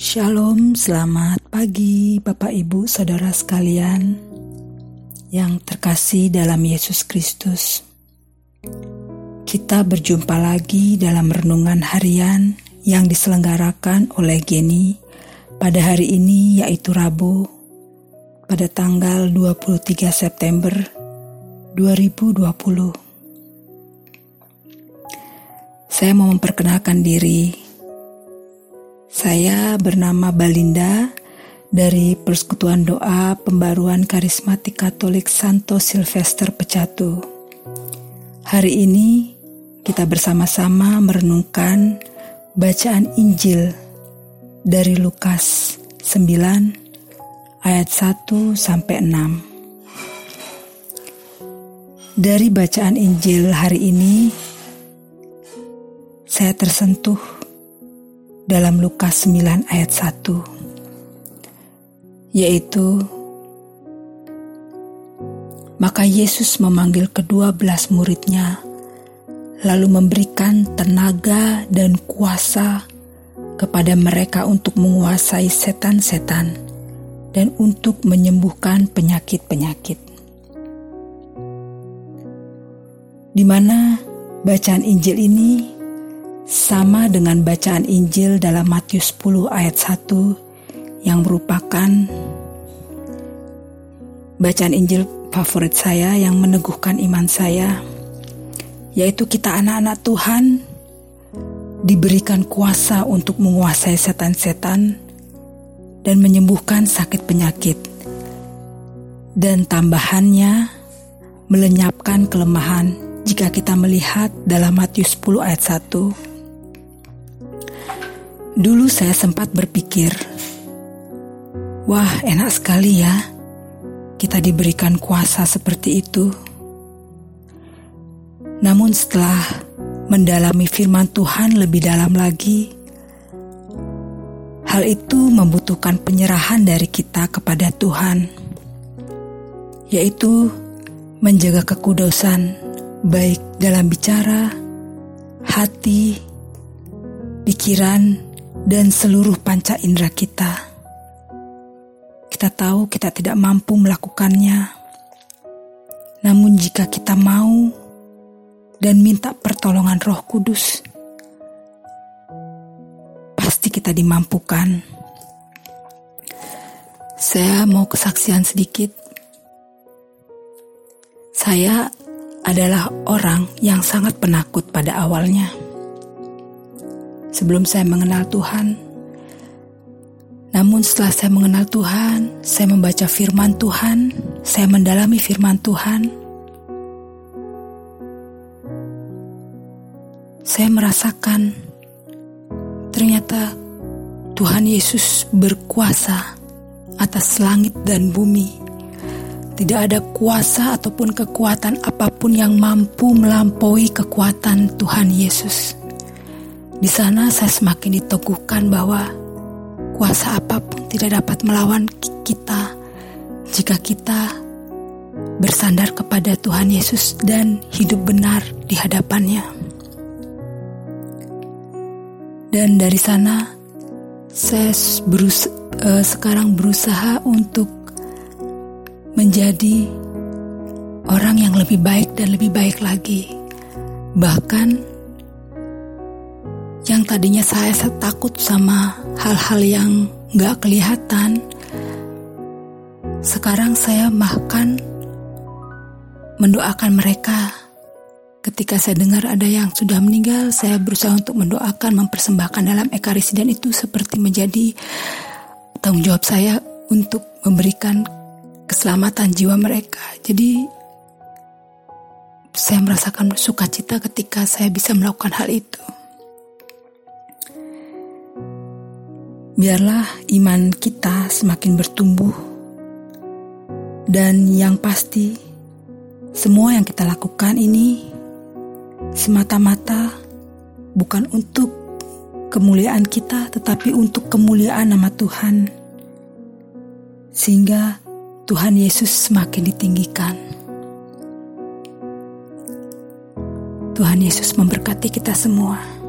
Shalom, selamat pagi Bapak Ibu Saudara sekalian yang terkasih dalam Yesus Kristus. Kita berjumpa lagi dalam renungan harian yang diselenggarakan oleh Geni pada hari ini yaitu Rabu pada tanggal 23 September 2020. Saya mau memperkenalkan diri. Saya bernama Balinda dari Persekutuan Doa Pembaruan Karismatik Katolik Santo Silvester Pecatu. Hari ini kita bersama-sama merenungkan bacaan Injil dari Lukas 9 ayat 1 sampai 6. Dari bacaan Injil hari ini saya tersentuh dalam Lukas 9 ayat 1 yaitu maka Yesus memanggil kedua belas muridnya lalu memberikan tenaga dan kuasa kepada mereka untuk menguasai setan-setan dan untuk menyembuhkan penyakit-penyakit. Di mana bacaan Injil ini sama dengan bacaan Injil dalam Matius 10 ayat 1 yang merupakan bacaan Injil favorit saya yang meneguhkan iman saya yaitu kita anak-anak Tuhan diberikan kuasa untuk menguasai setan-setan dan menyembuhkan sakit penyakit. Dan tambahannya melenyapkan kelemahan jika kita melihat dalam Matius 10 ayat 1 Dulu saya sempat berpikir, wah enak sekali ya, kita diberikan kuasa seperti itu. Namun setelah mendalami firman Tuhan lebih dalam lagi, hal itu membutuhkan penyerahan dari kita kepada Tuhan, yaitu menjaga kekudusan baik dalam bicara, hati, pikiran, dan seluruh panca indera kita. Kita tahu kita tidak mampu melakukannya, namun jika kita mau dan minta pertolongan Roh Kudus, pasti kita dimampukan. Saya mau kesaksian sedikit. Saya adalah orang yang sangat penakut pada awalnya sebelum saya mengenal Tuhan. Namun setelah saya mengenal Tuhan, saya membaca firman Tuhan, saya mendalami firman Tuhan. Saya merasakan ternyata Tuhan Yesus berkuasa atas langit dan bumi. Tidak ada kuasa ataupun kekuatan apa pun yang mampu melampaui kekuatan Tuhan Yesus. Di sana saya semakin diteguhkan bahwa kuasa apa pun tidak dapat melawan kita jika kita bersandar kepada Tuhan Yesus dan hidup benar di hadapannya. Dan dari sana saya berus uh, sekarang berusaha untuk menjadi orang yang lebih baik dan lebih baik lagi. Bahkan yang tadinya saya takut sama hal-hal yang gak kelihatan, sekarang saya bahkan mendoakan mereka. Ketika saya dengar ada yang sudah meninggal, saya berusaha untuk mendoakan, mempersembahkan dalam ekarisi dan itu seperti menjadi tanggung jawab saya untuk memberikan keselamatan jiwa mereka. Jadi saya merasakan sukacita ketika saya bisa melakukan hal itu. Biarlah iman kita semakin bertumbuh, dan yang pasti, semua yang kita lakukan ini semata-mata bukan untuk kemuliaan kita, tetapi untuk kemuliaan nama Tuhan, sehingga Tuhan Yesus semakin ditinggikan. Tuhan Yesus memberkati kita semua.